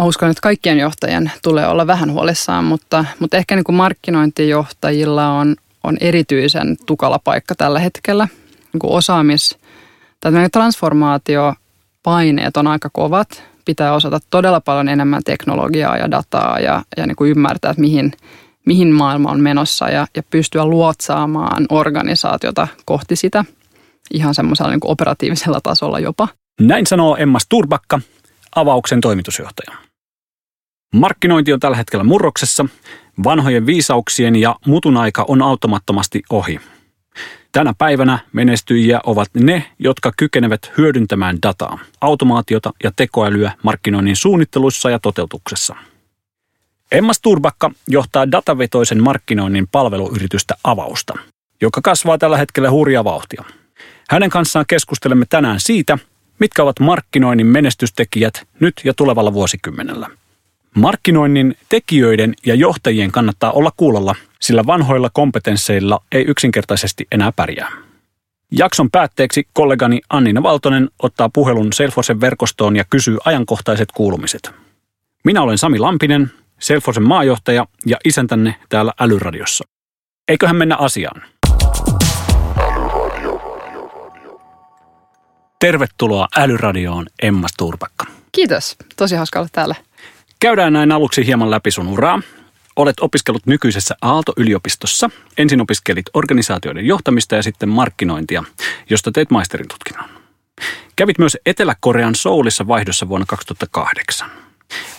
Mä uskon, että kaikkien johtajien tulee olla vähän huolissaan, mutta, mutta ehkä niin kuin markkinointijohtajilla on, on erityisen tukala paikka tällä hetkellä. Niin kuin osaamis, tai transformaatiopaineet on aika kovat. Pitää osata todella paljon enemmän teknologiaa ja dataa ja, ja niin kuin ymmärtää, että mihin, mihin maailma on menossa ja, ja pystyä luotsaamaan organisaatiota kohti sitä ihan semmoisella niin operatiivisella tasolla jopa. Näin sanoo Emma Sturbakka, avauksen toimitusjohtaja. Markkinointi on tällä hetkellä murroksessa, vanhojen viisauksien ja mutun aika on automattomasti ohi. Tänä päivänä menestyjiä ovat ne, jotka kykenevät hyödyntämään dataa, automaatiota ja tekoälyä markkinoinnin suunnittelussa ja toteutuksessa. Emma Sturbakka johtaa datavetoisen markkinoinnin palveluyritystä Avausta, joka kasvaa tällä hetkellä hurjaa vauhtia. Hänen kanssaan keskustelemme tänään siitä, mitkä ovat markkinoinnin menestystekijät nyt ja tulevalla vuosikymmenellä. Markkinoinnin tekijöiden ja johtajien kannattaa olla kuulolla, sillä vanhoilla kompetensseilla ei yksinkertaisesti enää pärjää. Jakson päätteeksi kollegani Annina Valtonen ottaa puhelun Salesforcen verkostoon ja kysyy ajankohtaiset kuulumiset. Minä olen Sami Lampinen, Salesforcen maajohtaja ja isäntänne täällä Älyradiossa. Eiköhän mennä asiaan. Tervetuloa Älyradioon, Emma Sturpakka. Kiitos. Tosi hauska olla täällä. Käydään näin aluksi hieman läpi sun uraa. Olet opiskellut nykyisessä Aalto-yliopistossa. Ensin opiskelit organisaatioiden johtamista ja sitten markkinointia, josta teit maisterin tutkinnon. Kävit myös Etelä-Korean Soulissa vaihdossa vuonna 2008.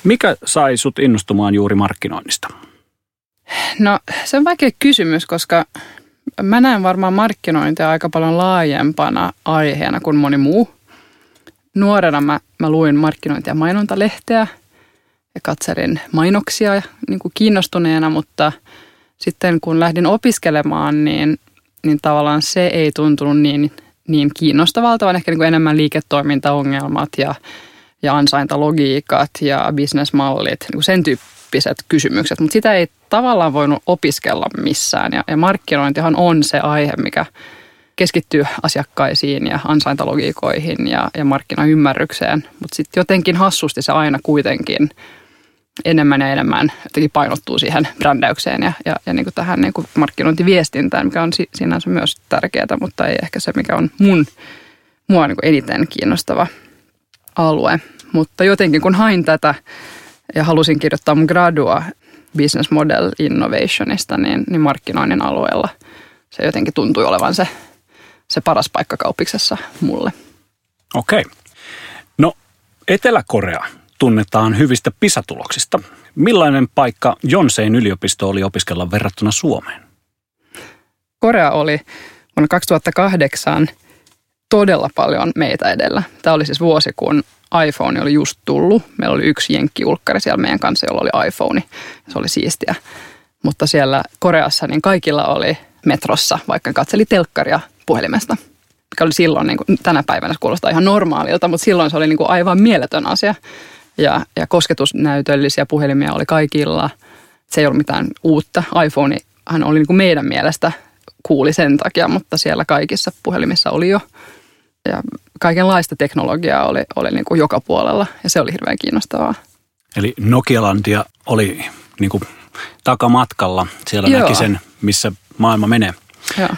Mikä sai sut innostumaan juuri markkinoinnista? No se on vaikea kysymys, koska mä näen varmaan markkinointia aika paljon laajempana aiheena kuin moni muu. Nuorena mä, mä luin markkinointia mainontalehteä – ja katselin mainoksia niin kuin kiinnostuneena, mutta sitten kun lähdin opiskelemaan, niin, niin tavallaan se ei tuntunut niin, niin kiinnostavalta, vaan ehkä niin kuin enemmän liiketoimintaongelmat ja, ja ansaintalogiikat ja bisnesmallit, niin sen tyyppiset kysymykset. Mutta sitä ei tavallaan voinut opiskella missään ja, ja markkinointihan on se aihe, mikä keskittyy asiakkaisiin ja ansaintalogiikoihin ja, ja markkinaymmärrykseen, mutta sitten jotenkin hassusti se aina kuitenkin – enemmän ja enemmän jotenkin painottuu siihen brändäykseen ja, ja, ja niin kuin tähän niin kuin markkinointiviestintään, mikä on sinänsä myös tärkeää, mutta ei ehkä se, mikä on mun, mua niin kuin eniten kiinnostava alue. Mutta jotenkin kun hain tätä ja halusin kirjoittaa mun gradua Business Model Innovationista, niin, niin markkinoinnin alueella se jotenkin tuntui olevan se, se paras paikka kauppiksessa mulle. Okei. No Etelä-Korea tunnetaan hyvistä pisatuloksista. Millainen paikka Jonsein yliopisto oli opiskella verrattuna Suomeen? Korea oli vuonna 2008 todella paljon meitä edellä. Tämä oli siis vuosi, kun iPhone oli just tullut. Meillä oli yksi jenkkiulkkari siellä meidän kanssa, jolla oli iPhone. Se oli siistiä. Mutta siellä Koreassa niin kaikilla oli metrossa, vaikka katseli telkkaria puhelimesta. Mikä oli silloin, niin kuin tänä päivänä se kuulostaa ihan normaalilta, mutta silloin se oli niin kuin aivan mieletön asia ja, ja kosketusnäytöllisiä puhelimia oli kaikilla. Se ei ollut mitään uutta. iPhone hän oli niin kuin meidän mielestä kuuli sen takia, mutta siellä kaikissa puhelimissa oli jo. Ja kaikenlaista teknologiaa oli, oli niin kuin joka puolella ja se oli hirveän kiinnostavaa. Eli Nokialandia oli niin kuin takamatkalla. Siellä Joo. näki sen, missä maailma menee. Joo.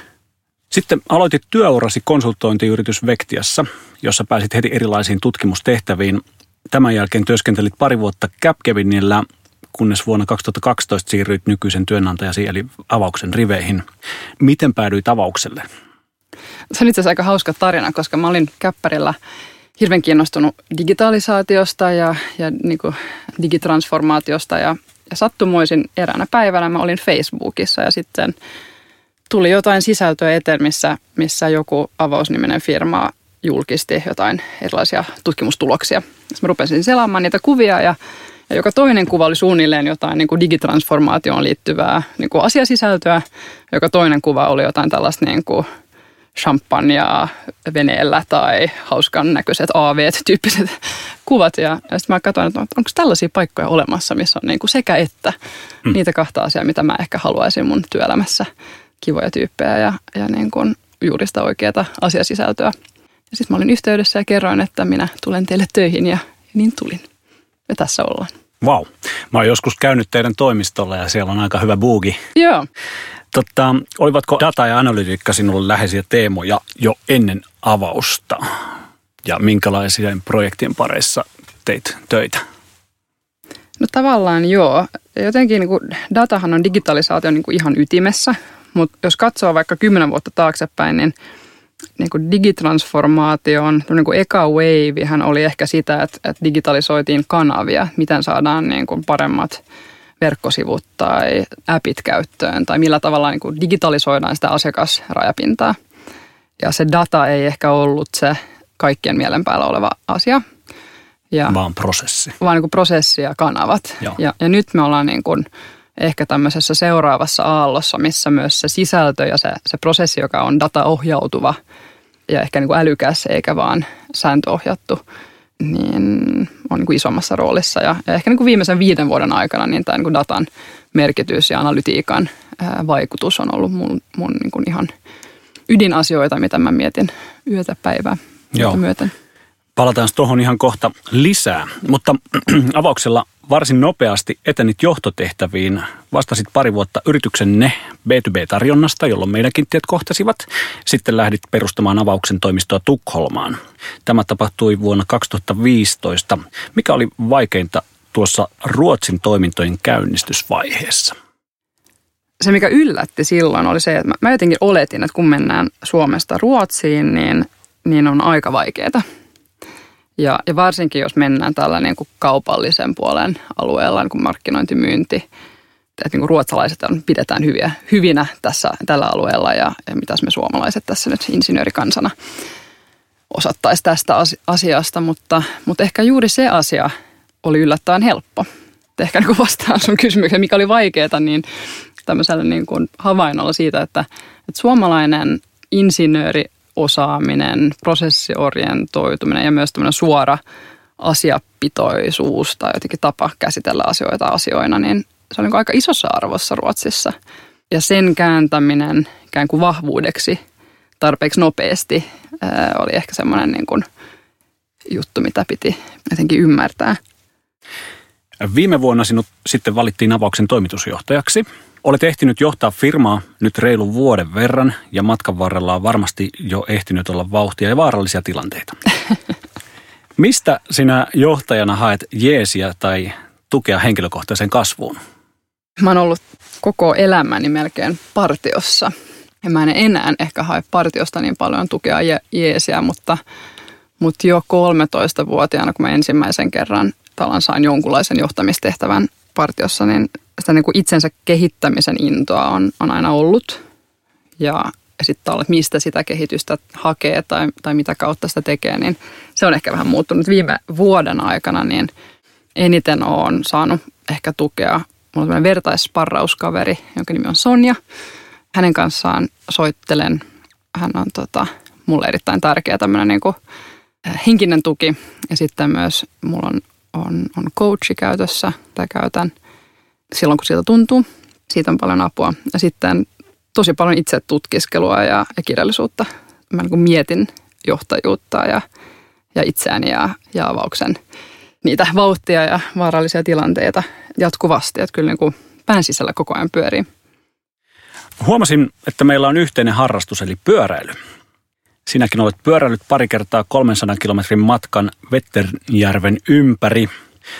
Sitten aloitit työurasi konsultointiyritys Vektiassa, jossa pääsit heti erilaisiin tutkimustehtäviin. Tämän jälkeen työskentelit pari vuotta Capgevinillä, kunnes vuonna 2012 siirryit nykyisen työnantajasi eli avauksen riveihin. Miten päädyit avaukselle? Se on itse asiassa aika hauska tarina, koska mä olin Käppärillä hirveän kiinnostunut digitalisaatiosta ja, ja niin digitransformaatiosta ja, ja sattumoisin eräänä päivänä mä olin Facebookissa ja sitten tuli jotain sisältöä eteen, missä, missä joku avausniminen firma julkisti jotain erilaisia tutkimustuloksia. Sitten mä rupesin selaamaan niitä kuvia ja, ja joka toinen kuva oli suunnilleen jotain niin kuin digitransformaatioon liittyvää niin kuin asiasisältöä. Joka toinen kuva oli jotain tällaista niin kuin champagnea veneellä tai hauskan näköiset AV-tyyppiset kuvat. Ja, ja sitten mä katsoin, että onko tällaisia paikkoja olemassa, missä on niin kuin sekä että mm. niitä kahta asiaa, mitä mä ehkä haluaisin mun työelämässä. Kivoja tyyppejä ja, ja niin kuin juuri sitä oikeaa asiasisältöä. Ja sitten mä olin yhteydessä ja kerroin, että minä tulen teille töihin ja niin tulin. Ja tässä ollaan. Vau. Wow. Mä oon joskus käynyt teidän toimistolla ja siellä on aika hyvä buugi. Joo. Totta, olivatko data ja analytiikka sinulle läheisiä teemoja jo ennen avausta? Ja minkälaisia projektien pareissa teit töitä? No tavallaan joo. Jotenkin niin kuin datahan on digitalisaatio niin kuin ihan ytimessä, mutta jos katsoo vaikka kymmenen vuotta taaksepäin, niin niin kuin digitransformaation, niin kuin eka wavehän oli ehkä sitä, että, että digitalisoitiin kanavia, miten saadaan niin kuin paremmat verkkosivut tai appit käyttöön tai millä tavalla niin kuin digitalisoidaan sitä asiakasrajapintaa. Ja se data ei ehkä ollut se kaikkien mielen päällä oleva asia. Ja, vaan prosessi. Vaan niin kuin prosessi ja kanavat. Ja, ja nyt me ollaan niin kuin ehkä tämmöisessä seuraavassa aallossa, missä myös se sisältö ja se, se prosessi, joka on dataohjautuva ja ehkä niin kuin älykäs eikä vaan sääntöohjattu, niin on niin kuin isommassa roolissa. Ja, ja ehkä niin kuin viimeisen viiden vuoden aikana niin tämä niin kuin datan merkitys ja analytiikan ää, vaikutus on ollut mun, mun niin kuin ihan ydinasioita, mitä mä mietin yötä päivää Joo. myöten. Palataan tuohon ihan kohta lisää, mutta avauksella varsin nopeasti etenit johtotehtäviin. Vastasit pari vuotta yrityksenne B2B-tarjonnasta, jolloin meidänkin tiet kohtasivat. Sitten lähdit perustamaan avauksen toimistoa Tukholmaan. Tämä tapahtui vuonna 2015. Mikä oli vaikeinta tuossa Ruotsin toimintojen käynnistysvaiheessa? Se, mikä yllätti silloin, oli se, että mä jotenkin oletin, että kun mennään Suomesta Ruotsiin, niin, niin on aika vaikeaa ja, ja varsinkin jos mennään tällä niin kuin kaupallisen puolen alueella, niin kuin markkinointimyynti, että niin kuin ruotsalaiset on, pidetään hyviä, hyvinä tässä, tällä alueella ja, ja mitäs me suomalaiset tässä nyt insinöörikansana osattaisi tästä asiasta, mutta, mutta ehkä juuri se asia oli yllättävän helppo. Ehkä niin vastaan sun kysymykseen, mikä oli vaikeaa, niin tämmöisellä niin kuin havainnolla siitä, että, että suomalainen insinööri osaaminen, prosessiorientoituminen ja myös tämmöinen suora asiapitoisuus tai jotenkin tapa käsitellä asioita asioina, niin se on niin aika isossa arvossa Ruotsissa. Ja sen kääntäminen ikään kuin vahvuudeksi tarpeeksi nopeasti oli ehkä semmoinen niin kuin juttu, mitä piti jotenkin ymmärtää. Viime vuonna sinut sitten valittiin avauksen toimitusjohtajaksi. Olet ehtinyt johtaa firmaa nyt reilun vuoden verran ja matkan varrella on varmasti jo ehtinyt olla vauhtia ja vaarallisia tilanteita. Mistä sinä johtajana haet jeesiä tai tukea henkilökohtaiseen kasvuun? Mä oon ollut koko elämäni melkein partiossa. Ja mä en enää ehkä hae partiosta niin paljon tukea je- jeesiä, mutta, mutta jo 13-vuotiaana, kun mä ensimmäisen kerran talan sain jonkunlaisen johtamistehtävän partiossa, niin sitä niin kuin itsensä kehittämisen intoa on, on aina ollut. Ja, sitten mistä sitä kehitystä hakee tai, tai mitä kautta sitä tekee, niin se on ehkä vähän muuttunut viime vuoden aikana, niin eniten olen saanut ehkä tukea. Mulla on vertaissparrauskaveri, jonka nimi on Sonja. Hänen kanssaan soittelen. Hän on tota, mulle erittäin tärkeä tämmöinen niin henkinen tuki. Ja sitten myös mulla on, on, on coachi käytössä, tai käytän – silloin, kun siltä tuntuu. Siitä on paljon apua. Ja sitten tosi paljon itse tutkiskelua ja, ja kirjallisuutta. Mä niin mietin johtajuutta ja, ja itseäni ja, ja avauksen niitä vauhtia ja vaarallisia tilanteita jatkuvasti. Että kyllä niin kuin pään sisällä koko ajan pyörii. Huomasin, että meillä on yhteinen harrastus eli pyöräily. Sinäkin olet pyöräillyt pari kertaa 300 kilometrin matkan Vetterjärven ympäri –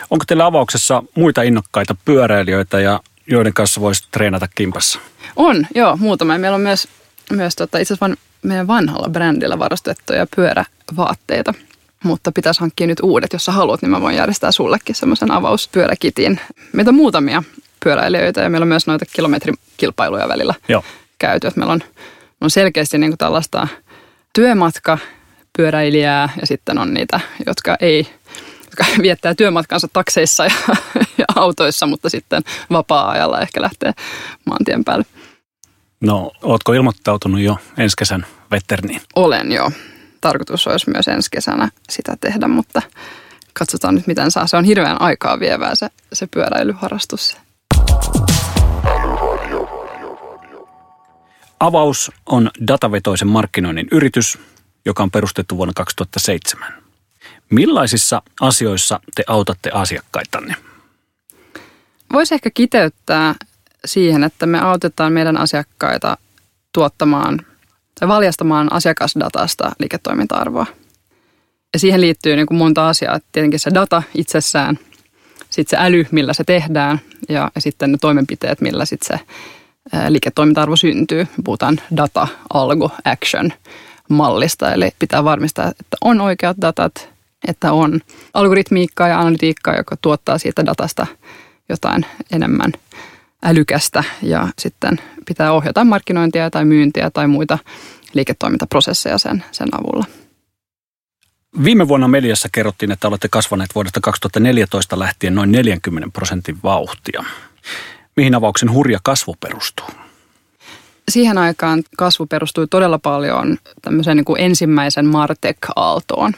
Onko teillä avauksessa muita innokkaita pyöräilijöitä ja joiden kanssa voisi treenata kimpassa? On, joo, muutama. Meillä on myös, myös tota, itse asiassa meidän vanhalla brändillä varustettuja pyörävaatteita. Mutta pitäisi hankkia nyt uudet, jos sä haluat, niin mä voin järjestää sullekin semmoisen avauspyöräkitin. Meitä on muutamia pyöräilijöitä ja meillä on myös noita kilometrikilpailuja välillä Joo. käyty. Että meillä on, on selkeästi niin kuin tällaista työmatka pyöräilijää ja sitten on niitä, jotka ei jotka viettää työmatkansa takseissa ja, ja autoissa, mutta sitten vapaa-ajalla ehkä lähtee maantien päälle. No, ootko ilmoittautunut jo ensi kesän Vetterniin? Olen jo. Tarkoitus olisi myös ensi kesänä sitä tehdä, mutta katsotaan nyt miten saa. Se on hirveän aikaa vievää se, se pyöräilyharrastus. Avaus on datavetoisen markkinoinnin yritys, joka on perustettu vuonna 2007. Millaisissa asioissa te autatte asiakkaitanne? Voisi ehkä kiteyttää siihen, että me autetaan meidän asiakkaita tuottamaan tai valjastamaan asiakasdatasta liiketoiminta-arvoa. Ja siihen liittyy niin kuin monta asiaa. Tietenkin se data itsessään, sitten se äly, millä se tehdään ja, ja sitten ne toimenpiteet, millä sitten se liiketoiminta-arvo syntyy. Puhutaan data, algo, action mallista. Eli pitää varmistaa, että on oikeat datat, että on algoritmiikkaa ja analytiikkaa, joka tuottaa siitä datasta jotain enemmän älykästä ja sitten pitää ohjata markkinointia tai myyntiä tai muita liiketoimintaprosesseja sen, sen avulla. Viime vuonna mediassa kerrottiin, että olette kasvaneet vuodesta 2014 lähtien noin 40 prosentin vauhtia. Mihin avauksen hurja kasvu perustuu? Siihen aikaan kasvu perustui todella paljon tämmöiseen niin kuin ensimmäisen Martech-aaltoon.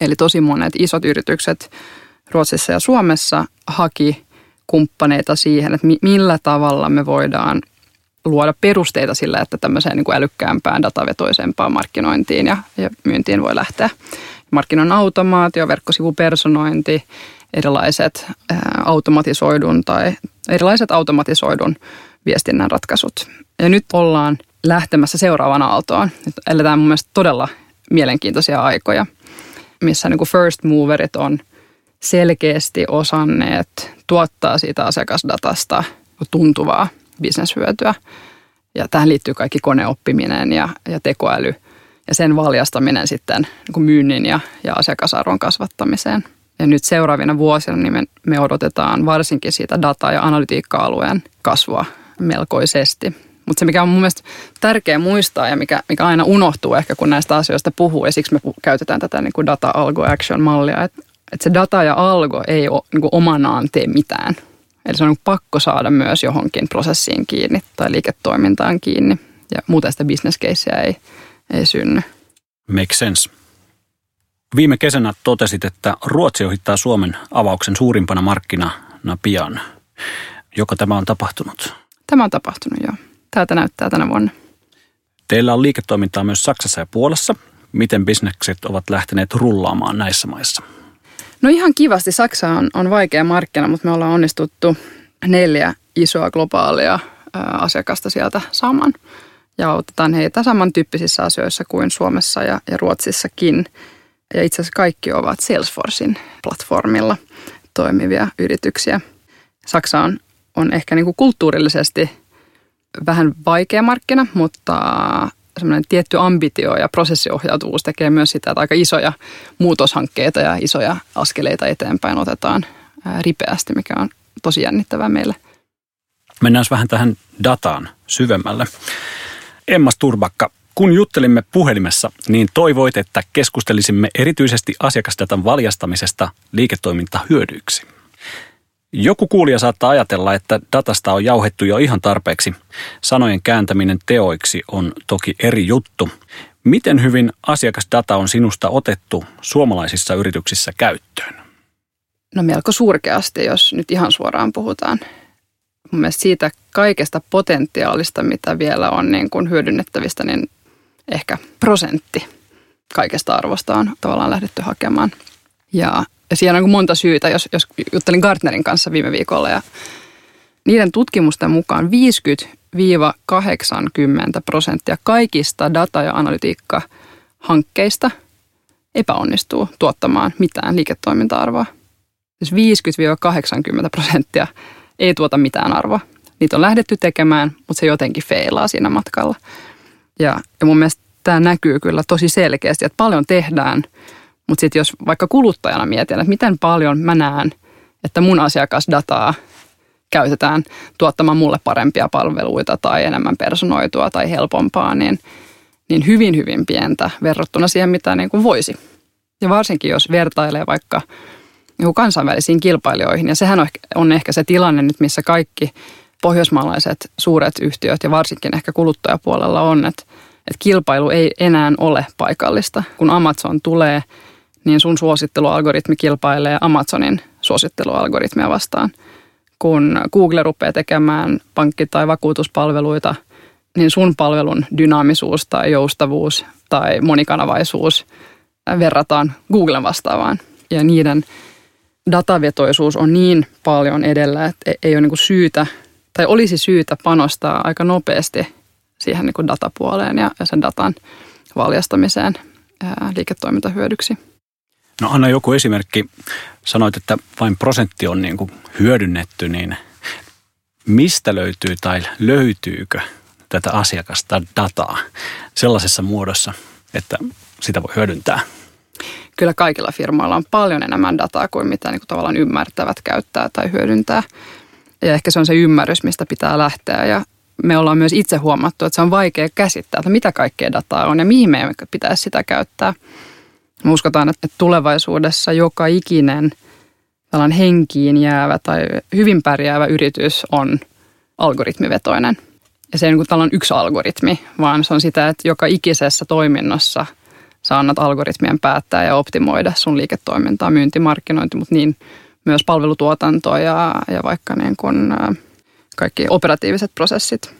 Eli tosi monet isot yritykset Ruotsissa ja Suomessa haki kumppaneita siihen, että millä tavalla me voidaan luoda perusteita sillä, että tämmöiseen niin kuin älykkäämpään, datavetoisempaan markkinointiin ja, ja myyntiin voi lähteä. Markkinoinnin automaatio, verkkosivupersonointi, erilaiset ää, automatisoidun tai erilaiset automatisoidun viestinnän ratkaisut. Ja nyt ollaan lähtemässä seuraavaan aaltoon. Nyt eletään mun mielestä todella mielenkiintoisia aikoja, missä niin kuin first moverit on selkeästi osanneet tuottaa siitä asiakasdatasta tuntuvaa bisneshyötyä. Ja tähän liittyy kaikki koneoppiminen ja, ja tekoäly ja sen valjastaminen sitten niin kuin myynnin ja, ja asiakasarvon kasvattamiseen. Ja nyt seuraavina vuosina niin me, me odotetaan varsinkin siitä data- ja analytiikka-alueen kasvua melkoisesti. Mutta se, mikä on mun mielestä tärkeä muistaa ja mikä, mikä aina unohtuu ehkä, kun näistä asioista puhuu, ja siksi me käytetään tätä niin kuin data algo action mallia, että, että se data ja algo ei ole, niin kuin omanaan tee mitään. Eli se on niin pakko saada myös johonkin prosessiin kiinni tai liiketoimintaan kiinni, ja muuten sitä bisneskeissejä ei, ei synny. Make sense. Viime kesänä totesit, että Ruotsi ohittaa Suomen avauksen suurimpana markkinana pian. Joko tämä on tapahtunut? Tämä on tapahtunut, joo. Täältä näyttää tänä vuonna. Teillä on liiketoimintaa myös Saksassa ja Puolassa. Miten bisnekset ovat lähteneet rullaamaan näissä maissa? No ihan kivasti. Saksa on, on vaikea markkina, mutta me ollaan onnistuttu neljä isoa globaalia ää, asiakasta sieltä saamaan. Ja autetaan heitä samantyyppisissä asioissa kuin Suomessa ja, ja Ruotsissakin. Ja itse asiassa kaikki ovat Salesforcein platformilla toimivia yrityksiä. Saksa on, on ehkä niin kuin kulttuurillisesti vähän vaikea markkina, mutta semmoinen tietty ambitio ja prosessiohjautuvuus tekee myös sitä, että aika isoja muutoshankkeita ja isoja askeleita eteenpäin otetaan ripeästi, mikä on tosi jännittävää meille. Mennään vähän tähän dataan syvemmälle. Emma Turbakka, kun juttelimme puhelimessa, niin toivoit, että keskustelisimme erityisesti asiakasdatan valjastamisesta liiketoimintahyödyiksi. Joku kuulija saattaa ajatella, että datasta on jauhettu jo ihan tarpeeksi. Sanojen kääntäminen teoiksi on toki eri juttu. Miten hyvin asiakasdata on sinusta otettu suomalaisissa yrityksissä käyttöön? No melko surkeasti, jos nyt ihan suoraan puhutaan. Mun mielestä siitä kaikesta potentiaalista, mitä vielä on niin kuin hyödynnettävistä, niin ehkä prosentti kaikesta arvosta on tavallaan lähdetty hakemaan. Ja ja siellä on monta syytä, jos, jos juttelin Gartnerin kanssa viime viikolla ja niiden tutkimusten mukaan 50-80 prosenttia kaikista data- ja analytiikka-hankkeista epäonnistuu tuottamaan mitään liiketoiminta-arvoa. Siis 50-80 prosenttia ei tuota mitään arvoa. Niitä on lähdetty tekemään, mutta se jotenkin feilaa siinä matkalla. Ja, ja mun mielestä tämä näkyy kyllä tosi selkeästi, että paljon tehdään – mutta sitten jos vaikka kuluttajana mietin, että miten paljon mä näen, että mun asiakasdataa käytetään tuottamaan mulle parempia palveluita tai enemmän personoitua tai helpompaa, niin, niin hyvin, hyvin pientä verrattuna siihen, mitä niin kuin voisi. Ja varsinkin, jos vertailee vaikka niin kansainvälisiin kilpailijoihin, ja sehän on ehkä se tilanne nyt, missä kaikki pohjoismaalaiset suuret yhtiöt ja varsinkin ehkä kuluttajapuolella on, että, että kilpailu ei enää ole paikallista. Kun Amazon tulee, niin sun suosittelualgoritmi kilpailee Amazonin suosittelualgoritmia vastaan. Kun Google rupeaa tekemään pankki- tai vakuutuspalveluita, niin sun palvelun dynaamisuus tai joustavuus tai monikanavaisuus verrataan Googlen vastaavaan. Ja niiden datavetoisuus on niin paljon edellä, että ei ole niin syytä tai olisi syytä panostaa aika nopeasti siihen niin datapuoleen ja, sen datan valjastamiseen ää, liiketoimintahyödyksi. No anna joku esimerkki. Sanoit, että vain prosentti on niin kuin hyödynnetty, niin mistä löytyy tai löytyykö tätä asiakasta dataa sellaisessa muodossa, että sitä voi hyödyntää? Kyllä kaikilla firmoilla on paljon enemmän dataa kuin mitä niin kuin tavallaan ymmärtävät käyttää tai hyödyntää. Ja ehkä se on se ymmärrys, mistä pitää lähteä. Ja me ollaan myös itse huomattu, että se on vaikea käsittää, että mitä kaikkea dataa on ja mihin meidän pitäisi sitä käyttää. Me uskotaan, että tulevaisuudessa joka ikinen tällainen henkiin jäävä tai hyvin pärjäävä yritys on algoritmivetoinen. Ja se ei niin yksi algoritmi, vaan se on sitä, että joka ikisessä toiminnassa sä annat algoritmien päättää ja optimoida sun liiketoimintaa, myyntimarkkinointi, mutta niin myös palvelutuotanto ja, ja vaikka niin kuin, kaikki operatiiviset prosessit.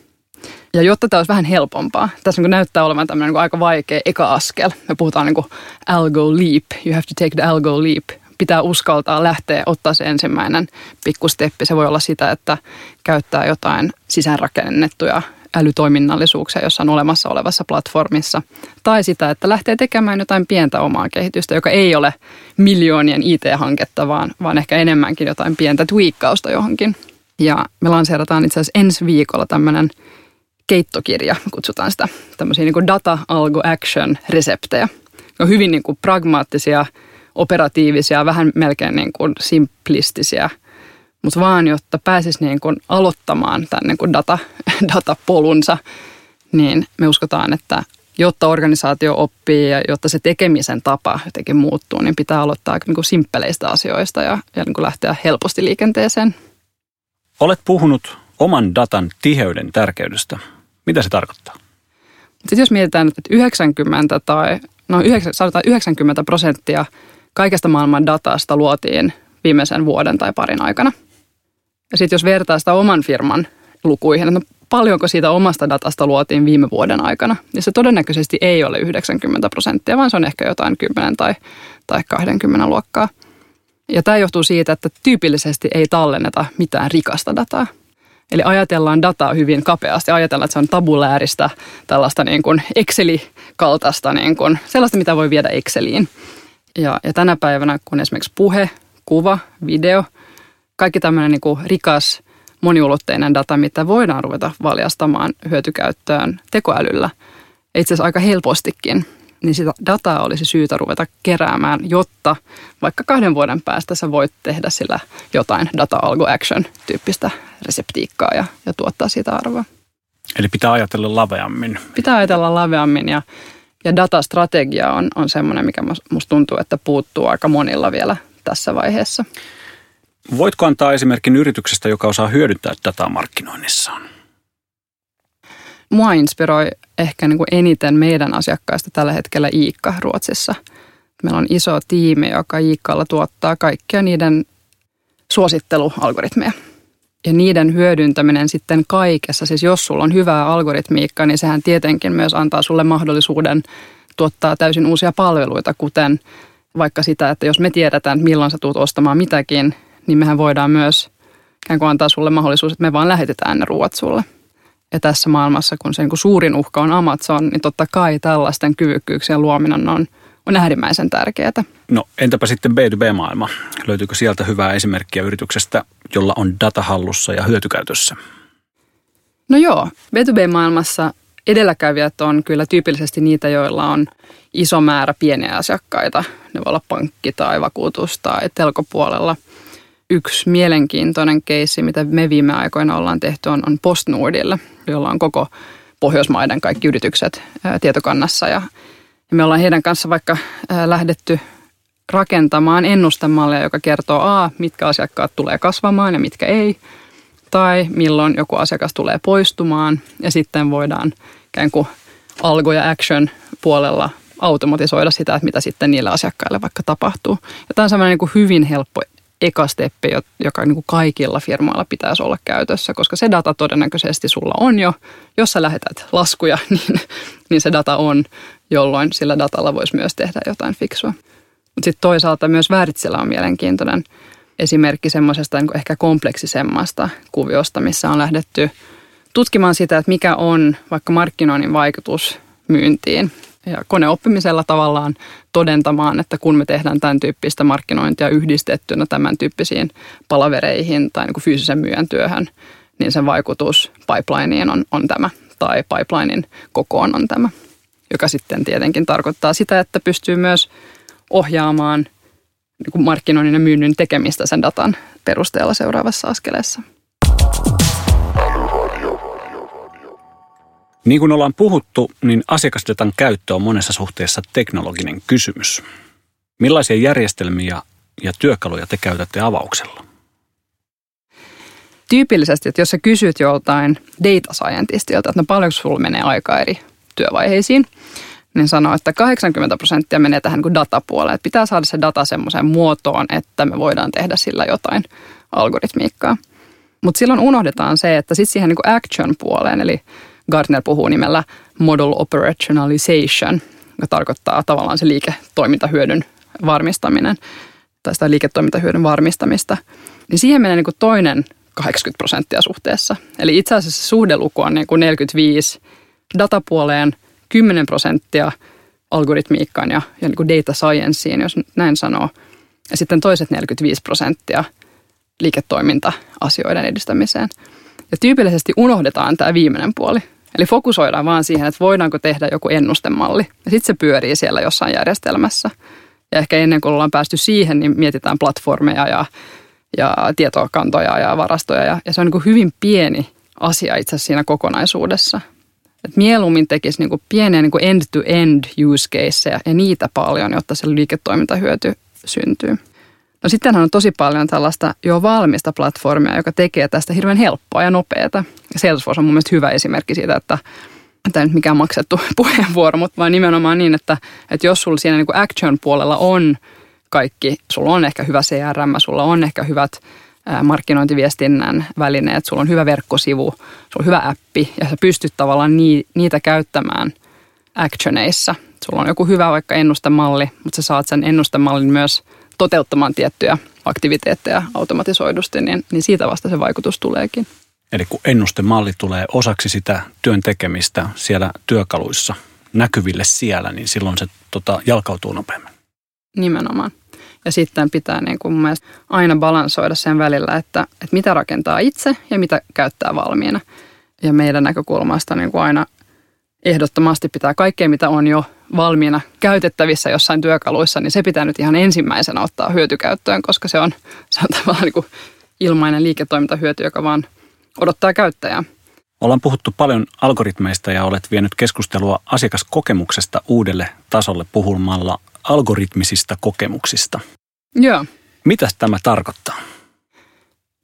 Ja jotta tämä olisi vähän helpompaa, tässä niin näyttää olevan tämmöinen niin aika vaikea eka askel. Me puhutaan niin kuin algo leap, you have to take the algo leap. Pitää uskaltaa lähteä, ottaa se ensimmäinen pikkusteppi. Se voi olla sitä, että käyttää jotain sisäänrakennettuja älytoiminnallisuuksia jossain olemassa olevassa platformissa. Tai sitä, että lähtee tekemään jotain pientä omaa kehitystä, joka ei ole miljoonien IT-hanketta, vaan, vaan ehkä enemmänkin jotain pientä tweakkausta johonkin. Ja me lanseerataan itse asiassa ensi viikolla tämmöinen keittokirja, kutsutaan sitä tämmöisiä niin data algo action reseptejä. Ne on hyvin niin kuin pragmaattisia, operatiivisia, vähän melkein niin kuin simplistisiä, mutta vaan jotta pääsisi niin kuin aloittamaan tämän niin kuin data, datapolunsa, niin me uskotaan, että jotta organisaatio oppii ja jotta se tekemisen tapa jotenkin muuttuu, niin pitää aloittaa niin kuin simppeleistä asioista ja, ja niin kuin lähteä helposti liikenteeseen. Olet puhunut oman datan tiheyden tärkeydestä. Mitä se tarkoittaa? Sitten jos mietitään, että 90 tai no 90 prosenttia kaikesta maailman datasta luotiin viimeisen vuoden tai parin aikana. Ja sitten jos vertaa sitä oman firman lukuihin, että no paljonko siitä omasta datasta luotiin viime vuoden aikana, niin se todennäköisesti ei ole 90 prosenttia, vaan se on ehkä jotain 10 tai, tai 20 luokkaa. Ja tämä johtuu siitä, että tyypillisesti ei tallenneta mitään rikasta dataa. Eli ajatellaan dataa hyvin kapeasti. Ajatellaan, että se on tabulääristä, tällaista niin kuin Exceli-kaltaista, niin kuin, sellaista, mitä voi viedä Exceliin. Ja, ja tänä päivänä, kun esimerkiksi puhe, kuva, video, kaikki tämmöinen niin kuin rikas, moniulotteinen data, mitä voidaan ruveta valjastamaan hyötykäyttöön tekoälyllä, itse asiassa aika helpostikin, niin sitä dataa olisi syytä ruveta keräämään, jotta vaikka kahden vuoden päästä sä voit tehdä sillä jotain data algo action tyyppistä reseptiikkaa ja, ja tuottaa siitä arvoa. Eli pitää ajatella laveammin. Pitää ajatella laveammin ja, ja datastrategia on, on semmoinen, mikä musta tuntuu, että puuttuu aika monilla vielä tässä vaiheessa. Voitko antaa esimerkin yrityksestä, joka osaa hyödyntää dataa markkinoinnissaan? Mua inspiroi ehkä niin kuin eniten meidän asiakkaista tällä hetkellä Iikka Ruotsissa. Meillä on iso tiimi, joka Iikkalla tuottaa kaikkia niiden suosittelualgoritmeja. Ja niiden hyödyntäminen sitten kaikessa, siis jos sulla on hyvää algoritmiikkaa, niin sehän tietenkin myös antaa sulle mahdollisuuden tuottaa täysin uusia palveluita, kuten vaikka sitä, että jos me tiedetään, milloin sä tulet ostamaan mitäkin, niin mehän voidaan myös ikään kuin antaa sulle mahdollisuus, että me vaan lähetetään ne ruuat sulle. Ja tässä maailmassa, kun se niin kuin suurin uhka on Amazon, niin totta kai tällaisten kyvykkyyksien luominen on, on äärimmäisen tärkeää. No entäpä sitten B2B-maailma? Löytyykö sieltä hyvää esimerkkiä yrityksestä, jolla on data hallussa ja hyötykäytössä? No joo, B2B-maailmassa edelläkävijät on kyllä tyypillisesti niitä, joilla on iso määrä pieniä asiakkaita. Ne voi olla pankki tai vakuutus tai telkopuolella – yksi mielenkiintoinen keissi, mitä me viime aikoina ollaan tehty, on, on PostNordille, jolla on koko Pohjoismaiden kaikki yritykset ää, tietokannassa. Ja, ja me ollaan heidän kanssa vaikka ää, lähdetty rakentamaan ennustemallia, joka kertoo A, mitkä asiakkaat tulee kasvamaan ja mitkä ei, tai milloin joku asiakas tulee poistumaan, ja sitten voidaan ikään kuin algo ja action puolella automatisoida sitä, että mitä sitten niille asiakkaille vaikka tapahtuu. Ja tämä on sellainen niin kuin hyvin helppo eka steppi, joka niin kuin kaikilla firmoilla pitäisi olla käytössä, koska se data todennäköisesti sulla on jo. Jos sä lähetät laskuja, niin, niin se data on, jolloin sillä datalla voisi myös tehdä jotain fiksua. Mutta sitten toisaalta myös Vääritsellä on mielenkiintoinen esimerkki semmoisesta niin ehkä kompleksisemmasta kuviosta, missä on lähdetty tutkimaan sitä, että mikä on vaikka markkinoinnin vaikutus myyntiin ja koneoppimisella tavallaan todentamaan, että kun me tehdään tämän tyyppistä markkinointia yhdistettynä tämän tyyppisiin palavereihin tai niin kuin fyysisen myyjän työhön, niin sen vaikutus pipelineen on, on tämä tai pipelinein kokoon on tämä, joka sitten tietenkin tarkoittaa sitä, että pystyy myös ohjaamaan niin kuin markkinoinnin ja myynnin tekemistä sen datan perusteella seuraavassa askeleessa. Niin kuin ollaan puhuttu, niin asiakasdatan käyttö on monessa suhteessa teknologinen kysymys. Millaisia järjestelmiä ja työkaluja te käytätte avauksella? Tyypillisesti, että jos sä kysyt joltain data scientistilta, että no paljonko sulla menee aikaa eri työvaiheisiin, niin sanoo, että 80 prosenttia menee tähän niin datapuoleen. Että pitää saada se data semmoiseen muotoon, että me voidaan tehdä sillä jotain algoritmiikkaa. Mutta silloin unohdetaan se, että sitten siihen niin action-puoleen, eli Gartner puhuu nimellä model operationalization, joka tarkoittaa tavallaan se liiketoimintahyödyn varmistaminen tai sitä liiketoimintahyödyn varmistamista, niin siihen menee niin kuin toinen 80 prosenttia suhteessa. Eli itse asiassa suhdeluku on niin kuin 45 datapuoleen, 10 prosenttia algoritmiikkaan ja, ja niin kuin data scienceen, jos näin sanoo. Ja sitten toiset 45 prosenttia liiketoiminta-asioiden edistämiseen. Ja tyypillisesti unohdetaan tämä viimeinen puoli. Eli fokusoidaan vaan siihen, että voidaanko tehdä joku ennustemalli. Ja sitten se pyörii siellä jossain järjestelmässä. Ja ehkä ennen kuin ollaan päästy siihen, niin mietitään platformeja ja, ja tietokantoja ja varastoja. Ja, ja se on niin kuin hyvin pieni asia itse asiassa siinä kokonaisuudessa. Et mieluummin tekisi niin kuin pieniä niin kuin end-to-end use caseja ja niitä paljon, jotta se liiketoimintahyöty syntyy. No sittenhän on tosi paljon tällaista jo valmista platformia, joka tekee tästä hirveän helppoa ja nopeata. Salesforce on mun mielestä hyvä esimerkki siitä, että tämä nyt mikään maksettu puheenvuoro, mutta vaan nimenomaan niin, että, että jos sulla siinä niin action-puolella on kaikki, sulla on ehkä hyvä CRM, sulla on ehkä hyvät markkinointiviestinnän välineet, sulla on hyvä verkkosivu, sulla on hyvä appi ja sä pystyt tavallaan niitä käyttämään actioneissa. Sulla on joku hyvä vaikka ennustemalli, mutta sä saat sen ennustemallin myös – toteuttamaan tiettyjä aktiviteetteja automatisoidusti, niin, niin siitä vasta se vaikutus tuleekin. Eli kun ennustemalli tulee osaksi sitä työn tekemistä siellä työkaluissa näkyville siellä, niin silloin se tota, jalkautuu nopeammin. Nimenomaan. Ja sitten pitää niin kuin mun aina balansoida sen välillä, että, että mitä rakentaa itse ja mitä käyttää valmiina. Ja meidän näkökulmasta niin kuin aina ehdottomasti pitää kaikkea, mitä on jo valmiina käytettävissä jossain työkaluissa, niin se pitää nyt ihan ensimmäisenä ottaa hyötykäyttöön, koska se on, se on tavallaan niin kuin ilmainen liiketoimintahyöty, joka vaan odottaa käyttäjää. Ollaan puhuttu paljon algoritmeista ja olet vienyt keskustelua asiakaskokemuksesta uudelle tasolle puhumalla algoritmisista kokemuksista. Joo. Mitä tämä tarkoittaa?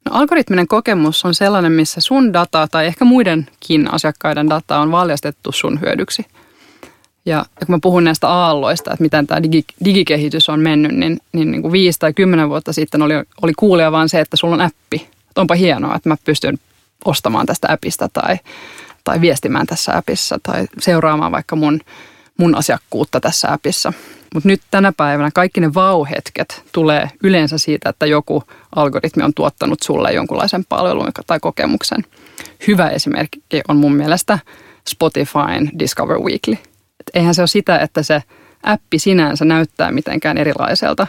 No, algoritminen kokemus on sellainen, missä sun data tai ehkä muidenkin asiakkaiden data on valjastettu sun hyödyksi – ja, kun mä puhun näistä aalloista, että miten tämä digi, digikehitys on mennyt, niin, niin, niin kuin viisi tai kymmenen vuotta sitten oli, oli kuulia vaan se, että sulla on appi. Että onpa hienoa, että mä pystyn ostamaan tästä appista tai, tai viestimään tässä appissa tai seuraamaan vaikka mun, mun asiakkuutta tässä appissa. Mutta nyt tänä päivänä kaikki ne vauhetket tulee yleensä siitä, että joku algoritmi on tuottanut sulle jonkunlaisen palvelun tai kokemuksen. Hyvä esimerkki on mun mielestä Spotifyn Discover Weekly – eihän se ole sitä, että se appi sinänsä näyttää mitenkään erilaiselta,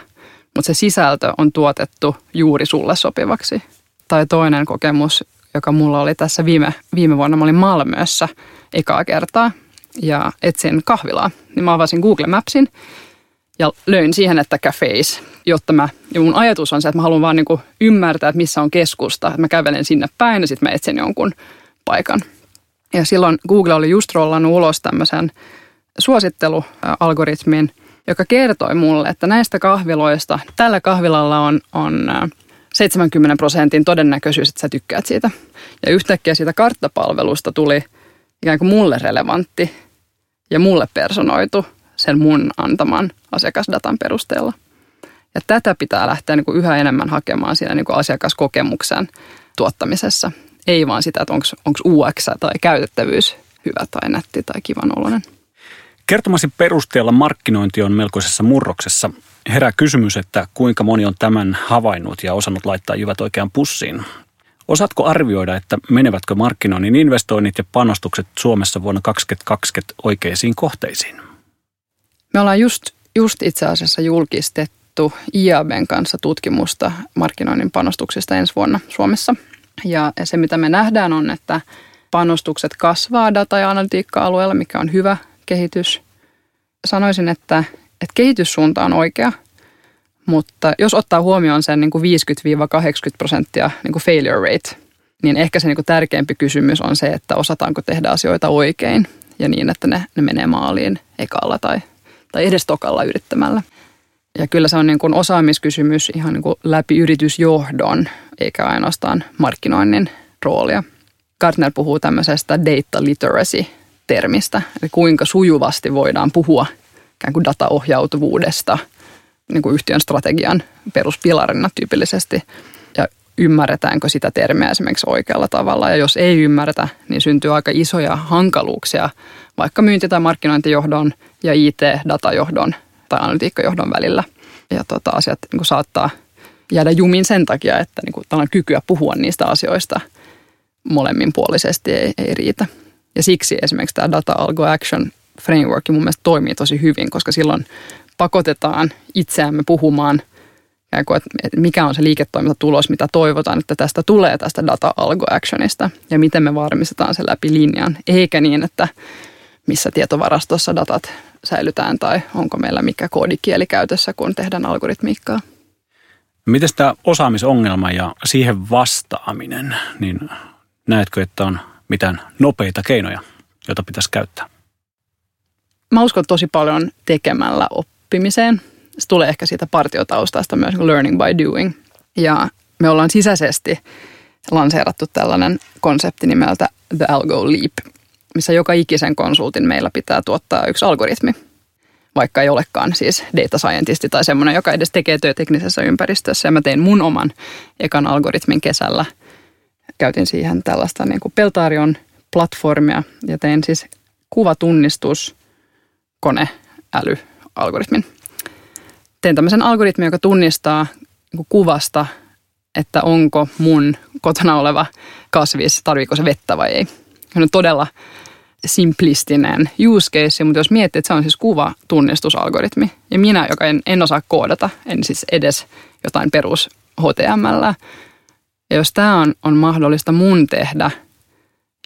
mutta se sisältö on tuotettu juuri sulle sopivaksi. Tai toinen kokemus, joka mulla oli tässä viime, viime vuonna, mä olin Malmössä ekaa kertaa ja etsin kahvilaa. Niin mä avasin Google Mapsin ja löin siihen, että cafes, jotta mä, ja mun ajatus on se, että mä haluan vaan niin kuin ymmärtää, että missä on keskusta. Että mä kävelen sinne päin ja sitten mä etsin jonkun paikan. Ja silloin Google oli just rollannut ulos tämmöisen suosittelualgoritmin, joka kertoi mulle, että näistä kahviloista, tällä kahvilalla on, on 70 prosentin todennäköisyys, että sä tykkäät siitä. Ja yhtäkkiä siitä karttapalvelusta tuli ikään kuin mulle relevantti ja mulle personoitu sen mun antaman asiakasdatan perusteella. Ja tätä pitää lähteä niin kuin yhä enemmän hakemaan siinä niin kuin asiakaskokemuksen tuottamisessa. Ei vaan sitä, että onko UX tai käytettävyys hyvä tai nätti tai kivan oloinen. Kertomasi perusteella markkinointi on melkoisessa murroksessa. Herää kysymys, että kuinka moni on tämän havainnut ja osannut laittaa jyvät oikeaan pussiin. Osaatko arvioida, että menevätkö markkinoinnin investoinnit ja panostukset Suomessa vuonna 2020 oikeisiin kohteisiin? Me ollaan just, just itse asiassa julkistettu IABn kanssa tutkimusta markkinoinnin panostuksista ensi vuonna Suomessa. Ja se, mitä me nähdään, on, että panostukset kasvaa data- ja analytiikka-alueella, mikä on hyvä kehitys. Sanoisin, että, että kehityssuunta on oikea, mutta jos ottaa huomioon sen niin kuin 50-80 prosenttia niin kuin failure rate, niin ehkä se niin kuin tärkeämpi kysymys on se, että osataanko tehdä asioita oikein ja niin, että ne, ne menee maaliin ekalla tai, tai edes tokalla yrittämällä. Ja kyllä se on niin kuin osaamiskysymys ihan niin kuin läpi yritysjohdon, eikä ainoastaan markkinoinnin roolia. Gartner puhuu tämmöisestä data literacy-termistä, eli kuinka sujuvasti voidaan puhua ikään kuin dataohjautuvuudesta niin kuin yhtiön strategian peruspilarina tyypillisesti. Ja ymmärretäänkö sitä termiä esimerkiksi oikealla tavalla. Ja jos ei ymmärretä, niin syntyy aika isoja hankaluuksia vaikka myynti- tai markkinointijohdon ja IT-datajohdon tai analytiikkajohdon välillä. Ja tota, asiat niin kuin saattaa jäädä jumiin sen takia, että niin kuin, kykyä puhua niistä asioista – molemminpuolisesti ei, ei riitä. Ja siksi esimerkiksi tämä Data Algo Action Framework mun mielestä toimii tosi hyvin, koska silloin pakotetaan itseämme puhumaan, että mikä on se liiketoimintatulos, mitä toivotaan, että tästä tulee tästä Data Algo Actionista ja miten me varmistetaan se läpi linjan, eikä niin, että missä tietovarastossa datat säilytään tai onko meillä mikä koodikieli käytössä, kun tehdään algoritmiikkaa. Miten tämä osaamisongelma ja siihen vastaaminen, niin näetkö, että on mitään nopeita keinoja, joita pitäisi käyttää? Mä uskon tosi paljon tekemällä oppimiseen. Se tulee ehkä siitä partiotaustasta myös learning by doing. Ja me ollaan sisäisesti lanseerattu tällainen konsepti nimeltä The Algo Leap, missä joka ikisen konsultin meillä pitää tuottaa yksi algoritmi, vaikka ei olekaan siis data scientisti tai semmoinen, joka edes tekee työteknisessä ympäristössä. Ja mä tein mun oman ekan algoritmin kesällä – käytin siihen tällaista niin kuin Peltarion platformia ja tein siis kuvatunnistus koneälyalgoritmin. Tein tämmöisen algoritmin, joka tunnistaa niin kuvasta, että onko mun kotona oleva kasvis, tarviiko se vettä vai ei. Se on todella simplistinen use case, mutta jos miettii, että se on siis kuvatunnistusalgoritmi, ja minä, joka en, en osaa koodata, en siis edes jotain perus HTML, ja jos tämä on, on mahdollista mun tehdä,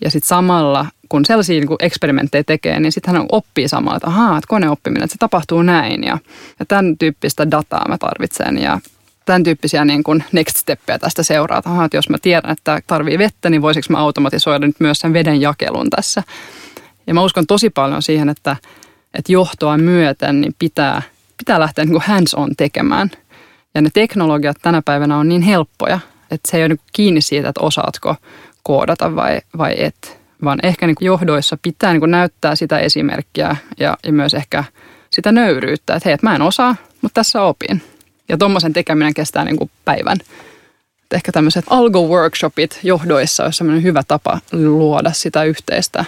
ja sitten samalla, kun sellaisia niin eksperimenttejä tekee, niin sitten hän oppii samalla, että ahaa, että koneoppiminen, että se tapahtuu näin, ja, ja tämän tyyppistä dataa mä tarvitsen, ja tämän tyyppisiä niin kuin next steppejä tästä seuraa, että, ahaa, että jos mä tiedän, että tarvii vettä, niin voisiko mä automatisoida nyt myös sen veden jakelun tässä. Ja mä uskon tosi paljon siihen, että, että johtoa myöten niin pitää, pitää lähteä niin hands on tekemään. Ja ne teknologiat tänä päivänä on niin helppoja, että se ei ole niin kiinni siitä, että osaatko koodata vai, vai et, vaan ehkä niin johdoissa pitää niin näyttää sitä esimerkkiä ja, ja myös ehkä sitä nöyryyttä, että hei, että mä en osaa, mutta tässä opin. Ja tuommoisen tekeminen kestää niin päivän. Et ehkä tämmöiset algo-workshopit johdoissa olisi sellainen hyvä tapa luoda sitä yhteistä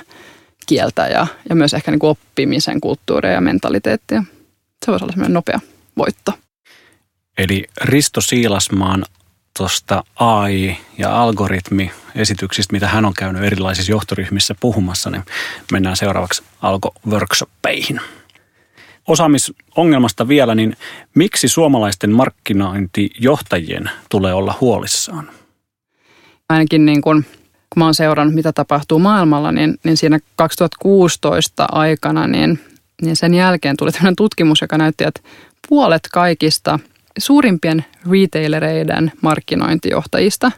kieltä ja, ja myös ehkä niin kuin oppimisen kulttuuria ja mentaliteettia. Se voisi olla semmoinen nopea voitto. Eli Risto Siilasmaan tuosta AI- ja algoritmiesityksistä, mitä hän on käynyt erilaisissa johtoryhmissä puhumassa, niin mennään seuraavaksi algo-workshoppeihin. Osaamisongelmasta vielä, niin miksi suomalaisten markkinointijohtajien tulee olla huolissaan? Ainakin niin kun, kun mä oon seurannut, mitä tapahtuu maailmalla, niin, niin siinä 2016 aikana, niin, niin sen jälkeen tuli tämmöinen tutkimus, joka näytti, että puolet kaikista – suurimpien retailereiden markkinointijohtajista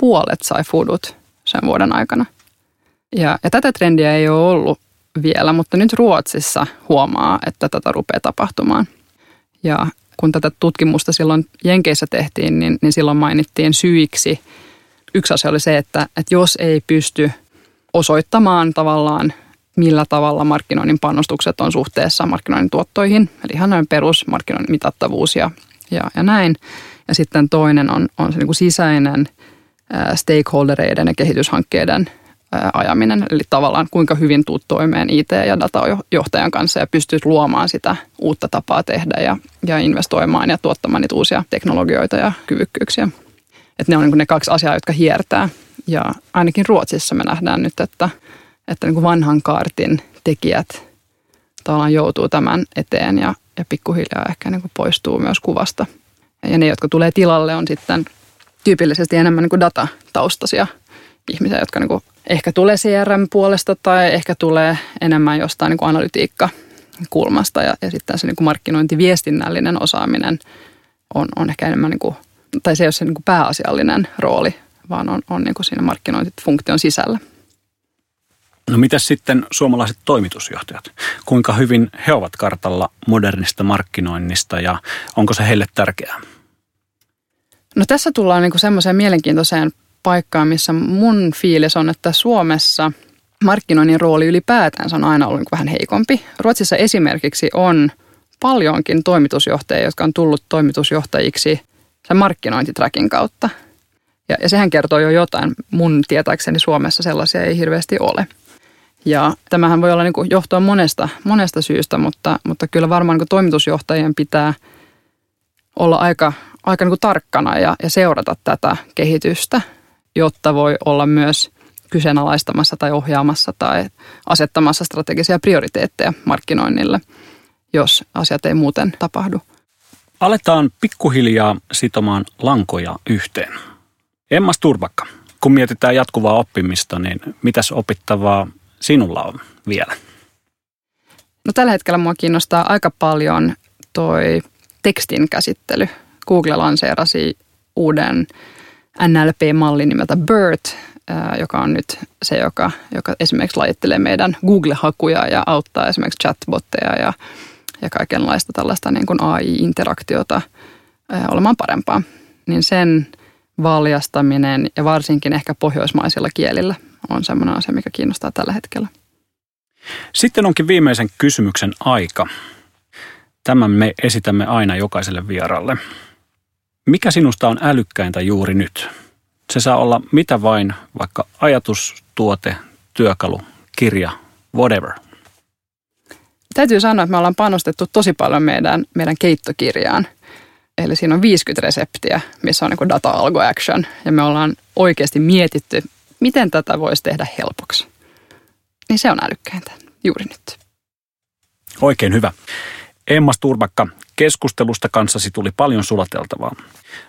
puolet sai foodut sen vuoden aikana. Ja, ja tätä trendiä ei ole ollut vielä, mutta nyt Ruotsissa huomaa, että tätä rupeaa tapahtumaan. Ja kun tätä tutkimusta silloin Jenkeissä tehtiin, niin, niin silloin mainittiin syiksi. Yksi asia oli se, että, että jos ei pysty osoittamaan tavallaan millä tavalla markkinoinnin panostukset on suhteessa markkinoinnin tuottoihin. Eli ihan noin perusmarkkinoinnin mitattavuus ja, ja, ja näin. Ja sitten toinen on, on se niin kuin sisäinen stakeholdereiden ja kehityshankkeiden ajaminen. Eli tavallaan kuinka hyvin tuut toimeen IT- ja datajohtajan kanssa ja pystyt luomaan sitä uutta tapaa tehdä ja, ja investoimaan ja tuottamaan niitä uusia teknologioita ja kyvykkyyksiä. Että ne on niin ne kaksi asiaa, jotka hiertää. Ja ainakin Ruotsissa me nähdään nyt, että, että niin kuin vanhan kaartin tekijät tavallaan joutuu tämän eteen ja, ja pikkuhiljaa ehkä niin kuin poistuu myös kuvasta. Ja ne, jotka tulee tilalle, on sitten tyypillisesti enemmän niin kuin datataustaisia ihmisiä, jotka niin kuin ehkä tulee CRM-puolesta tai ehkä tulee enemmän jostain niin kuin analytiikka kulmasta ja, ja sitten se niin kuin markkinointiviestinnällinen osaaminen on, on ehkä enemmän, niin kuin, tai se ei ole se niin kuin pääasiallinen rooli, vaan on, on niin kuin siinä markkinointifunktion sisällä. No mitä sitten suomalaiset toimitusjohtajat? Kuinka hyvin he ovat kartalla modernista markkinoinnista ja onko se heille tärkeää? No tässä tullaan niin semmoiseen mielenkiintoiseen paikkaan, missä mun fiilis on, että Suomessa markkinoinnin rooli ylipäätänsä on aina ollut niin vähän heikompi. Ruotsissa esimerkiksi on paljonkin toimitusjohtajia, jotka on tullut toimitusjohtajiksi sen markkinointitrackin kautta. Ja, ja sehän kertoo jo jotain. Mun tietääkseni Suomessa sellaisia ei hirveästi ole. Ja tämähän voi olla niin kuin johtua monesta, monesta syystä, mutta, mutta kyllä varmaan niin toimitusjohtajien pitää olla aika, aika niin tarkkana ja, ja seurata tätä kehitystä, jotta voi olla myös kyseenalaistamassa tai ohjaamassa tai asettamassa strategisia prioriteetteja markkinoinnille, jos asiat ei muuten tapahdu. Aletaan pikkuhiljaa sitomaan lankoja yhteen. Emma Turbakka, kun mietitään jatkuvaa oppimista, niin mitäs opittavaa sinulla on vielä? No tällä hetkellä mua kiinnostaa aika paljon toi tekstin käsittely. Google lanseerasi uuden NLP-malli nimeltä BERT, joka on nyt se, joka, joka esimerkiksi lajittelee meidän Google-hakuja ja auttaa esimerkiksi chatbotteja ja, ja kaikenlaista tällaista niin kuin AI-interaktiota olemaan parempaa. Niin sen valjastaminen ja varsinkin ehkä pohjoismaisilla kielillä on sellainen asia, mikä kiinnostaa tällä hetkellä. Sitten onkin viimeisen kysymyksen aika. Tämän me esitämme aina jokaiselle vieralle. Mikä sinusta on älykkäintä juuri nyt? Se saa olla mitä vain, vaikka ajatus, tuote, työkalu, kirja, whatever. Täytyy sanoa, että me ollaan panostettu tosi paljon meidän, meidän keittokirjaan. Eli siinä on 50 reseptiä, missä on niin data algo action. Ja me ollaan oikeasti mietitty, miten tätä voisi tehdä helpoksi. Niin se on älykkäintä juuri nyt. Oikein hyvä. Emma Sturbakka, keskustelusta kanssasi tuli paljon sulateltavaa.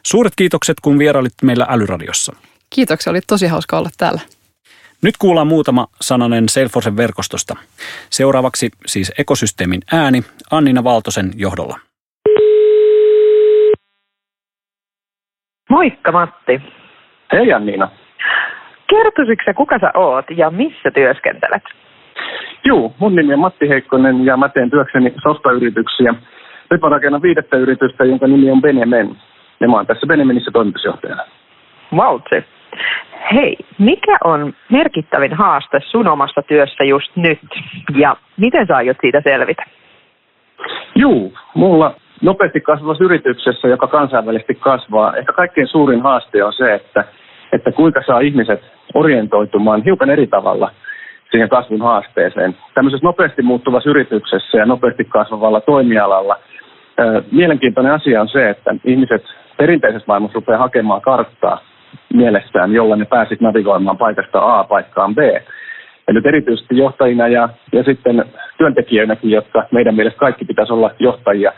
Suuret kiitokset, kun vierailit meillä Älyradiossa. Kiitoksia, oli tosi hauska olla täällä. Nyt kuullaan muutama sananen Salesforcen verkostosta. Seuraavaksi siis ekosysteemin ääni Annina Valtosen johdolla. Moikka Matti. Hei Anniina. Kertoisitko kuka sä oot ja missä työskentelet? Joo, mun nimi on Matti Heikkonen ja mä teen työkseni softayrityksiä. Nyt mä rakennan viidettä yritystä, jonka nimi on Benemen. Ja mä oon tässä Benemenissä toimitusjohtajana. Vautsi. Hei, mikä on merkittävin haaste sun omassa työssä just nyt ja miten sä aiot siitä selvitä? Juu, mulla nopeasti kasvavassa yrityksessä, joka kansainvälisesti kasvaa, ehkä kaikkein suurin haaste on se, että, että kuinka saa ihmiset orientoitumaan hiukan eri tavalla – siihen kasvun haasteeseen. Tämmöisessä nopeasti muuttuvassa yrityksessä ja nopeasti kasvavalla toimialalla mielenkiintoinen asia on se, että ihmiset perinteisessä maailmassa rupeaa hakemaan karttaa mielessään, jolla ne pääsit navigoimaan paikasta A paikkaan B. Ja nyt erityisesti johtajina ja, ja sitten työntekijöinäkin, jotka meidän mielestä kaikki pitäisi olla johtajia,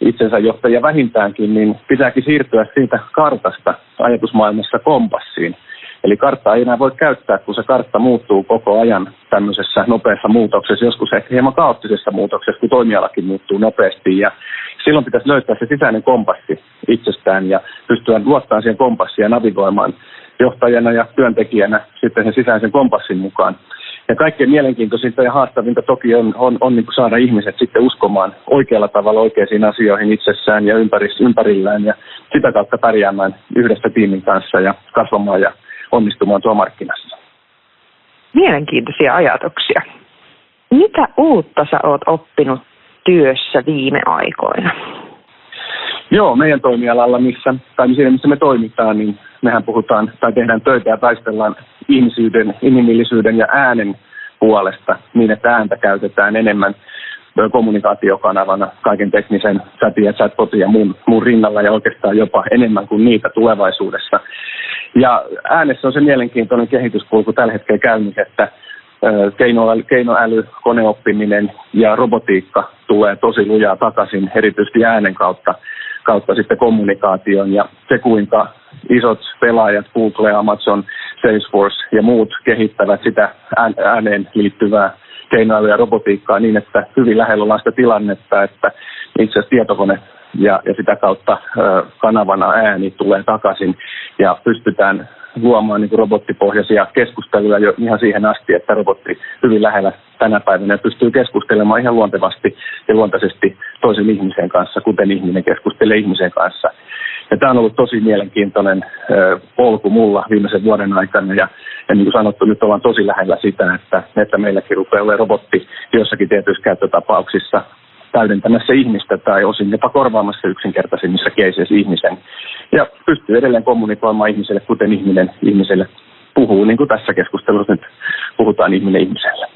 itsensä johtajia vähintäänkin, niin pitääkin siirtyä siitä kartasta ajatusmaailmassa kompassiin – Eli karttaa ei enää voi käyttää, kun se kartta muuttuu koko ajan tämmöisessä nopeassa muutoksessa, joskus ehkä hieman kaoottisessa muutoksessa, kun toimialakin muuttuu nopeasti. Ja silloin pitäisi löytää se sisäinen kompassi itsestään ja pystyä luottamaan siihen kompassiin ja navigoimaan johtajana ja työntekijänä sitten sen sisäisen kompassin mukaan. Ja kaikkein mielenkiintoisinta ja haastavinta toki on, on, on niin saada ihmiset sitten uskomaan oikealla tavalla oikeisiin asioihin itsessään ja ympärillään ja sitä kautta pärjäämään yhdessä tiimin kanssa ja kasvamaan ja onnistumaan tuo markkinassa. Mielenkiintoisia ajatuksia. Mitä uutta sä oot oppinut työssä viime aikoina? Joo, meidän toimialalla, missä, tai siinä missä me toimitaan, niin mehän puhutaan tai tehdään töitä ja taistellaan ihmisyyden, inhimillisyyden ja äänen puolesta niin, että ääntä käytetään enemmän kommunikaatiokanavana kaiken teknisen chatin ja chatbotin ja muun, muun rinnalla ja oikeastaan jopa enemmän kuin niitä tulevaisuudessa. Ja äänessä on se mielenkiintoinen kehityskulku tällä hetkellä käynnissä, että keinoäly, keinoäly, koneoppiminen ja robotiikka tulee tosi lujaa takaisin, erityisesti äänen kautta, kautta sitten kommunikaation. Ja se kuinka isot pelaajat, Google, Amazon, Salesforce ja muut kehittävät sitä ääneen liittyvää keinoälyä ja robotiikkaa niin, että hyvin lähellä ollaan sitä tilannetta, että itse asiassa tietokone ja, ja sitä kautta kanavana ääni tulee takaisin ja pystytään luomaan niin robottipohjaisia keskusteluja jo ihan siihen asti, että robotti hyvin lähellä tänä päivänä pystyy keskustelemaan ihan luontevasti ja luontaisesti toisen ihmisen kanssa, kuten ihminen keskustelee ihmisen kanssa. Ja tämä on ollut tosi mielenkiintoinen polku mulla viimeisen vuoden aikana ja, ja niin kuin sanottu, nyt ollaan tosi lähellä sitä, että, että meilläkin rupeaa olemaan robotti jossakin tietyissä käyttötapauksissa täydentämässä ihmistä tai osin jopa korvaamassa yksinkertaisimmissa keiseissä ihmisen. Ja pystyy edelleen kommunikoimaan ihmiselle, kuten ihminen ihmiselle puhuu, niin kuin tässä keskustelussa nyt puhutaan ihminen ihmiselle.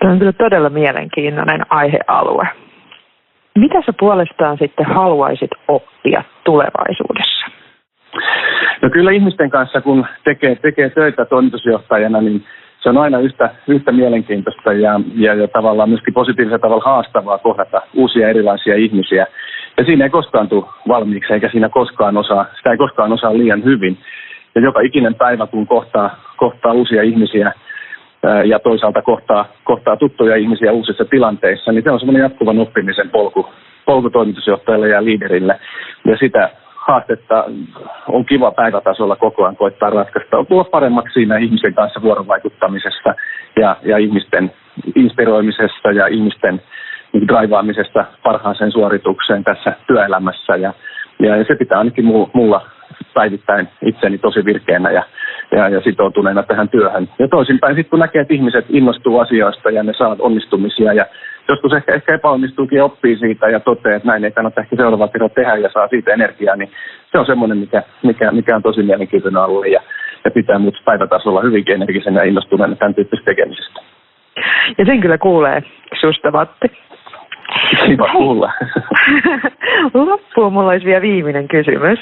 Tämä on kyllä todella mielenkiintoinen aihealue. Mitä sä puolestaan sitten haluaisit oppia tulevaisuudessa? No kyllä ihmisten kanssa, kun tekee, tekee töitä toimitusjohtajana, niin se on aina yhtä, yhtä mielenkiintoista ja, ja, ja tavallaan myöskin positiivisella tavalla haastavaa kohdata uusia erilaisia ihmisiä. Ja siinä ei koskaan tule valmiiksi, eikä siinä koskaan osaa, sitä ei koskaan osaa liian hyvin. Ja joka ikinen päivä, kun kohtaa, kohtaa uusia ihmisiä ja toisaalta kohtaa, kohtaa tuttuja ihmisiä uusissa tilanteissa, niin se on semmoinen jatkuvan oppimisen polku, polku toimitusjohtajalle ja liiderille. Ja sitä haastetta on kiva päivätasolla koko ajan koittaa ratkaista. Tulla paremmaksi siinä ihmisen kanssa vuorovaikuttamisessa ja, ja ihmisten inspiroimisessa ja ihmisten draivaamisesta parhaaseen suoritukseen tässä työelämässä. Ja, ja, ja se pitää ainakin mulla päivittäin itseni tosi virkeänä ja, ja, ja sitoutuneena tähän työhön. Ja toisinpäin sitten kun näkee, että ihmiset innostuu asioista ja ne saavat onnistumisia ja joskus ehkä, ehkä epäonnistuukin ja oppii siitä ja toteaa, että näin ei kannata ehkä seuraava kerran tehdä ja saa siitä energiaa, niin se on semmoinen, mikä, mikä, mikä on tosi mielenkiintoinen alue ja, ja pitää muut päivätasolla hyvinkin energisenä ja innostuneena tämän tyyppisestä tekemisestä. Ja sen kyllä kuulee susta, Matti. Kiva kuulla. Loppuun mulla olisi vielä viimeinen kysymys.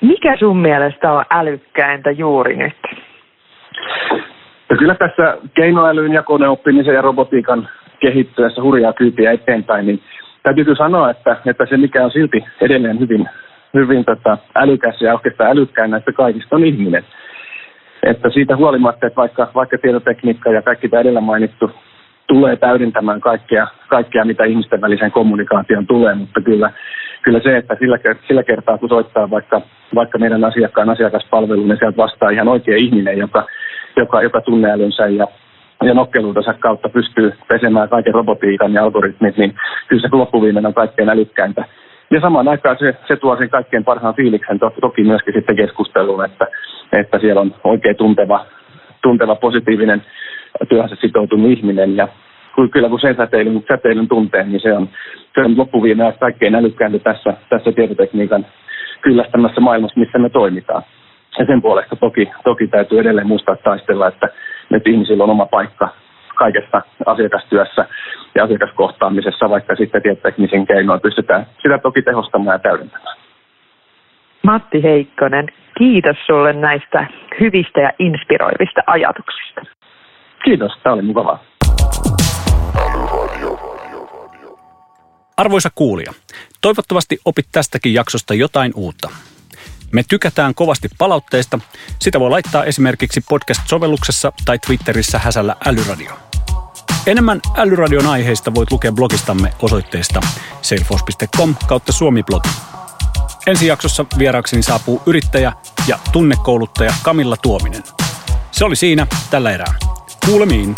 Mikä sun mielestä on älykkäintä juuri nyt? No kyllä tässä keinoälyn ja koneoppimisen ja robotiikan kehittyessä hurjaa kyytiä eteenpäin, niin täytyy kyllä sanoa, että, että se mikä on silti edelleen hyvin, hyvin tota, älykäs ja oikeastaan älykkäin näistä kaikista on ihminen. Että siitä huolimatta, että vaikka, vaikka tietotekniikka ja kaikki tämä edellä mainittu tulee täydentämään kaikkea, kaikkea, mitä ihmisten välisen kommunikaation tulee, mutta kyllä, kyllä se, että sillä, sillä kertaa kun soittaa vaikka, vaikka meidän asiakkaan asiakaspalveluun, niin sieltä vastaa ihan oikea ihminen, joka, joka, joka tunneälynsä ja ja nokkeluutensa kautta pystyy pesemään kaiken robotiikan ja algoritmit, niin kyllä se loppuviimeinen on kaikkein älykkäintä. Ja samaan aikaan se, se tuo sen kaikkein parhaan fiiliksen to, toki myöskin sitten keskusteluun, että, että siellä on oikein tunteva, tunteva positiivinen työhönsä sitoutunut ihminen ja kyllä kun sen säteilyn, säteilyn tuntee, niin se on, se on loppuviimein kaikkein älykkäintä tässä, tässä tietotekniikan kyllästämässä maailmassa, missä me toimitaan. Ja sen puolesta toki, toki täytyy edelleen muistaa taistella, että, että ihmisillä on oma paikka kaikessa asiakastyössä ja asiakaskohtaamisessa, vaikka sitten tietoteknisen keinoin pystytään sitä toki tehostamaan ja täydentämään. Matti Heikkonen, kiitos sulle näistä hyvistä ja inspiroivista ajatuksista. Kiitos, tämä oli mukavaa. Arvoisa kuulija, toivottavasti opit tästäkin jaksosta jotain uutta. Me tykätään kovasti palautteista. Sitä voi laittaa esimerkiksi podcast-sovelluksessa tai Twitterissä häsällä älyradio. Enemmän älyradion aiheista voit lukea blogistamme osoitteesta salesforce.com kautta suomiblogi. Ensi jaksossa vieraakseni saapuu yrittäjä ja tunnekouluttaja Kamilla Tuominen. Se oli siinä tällä erää. Kuulemiin.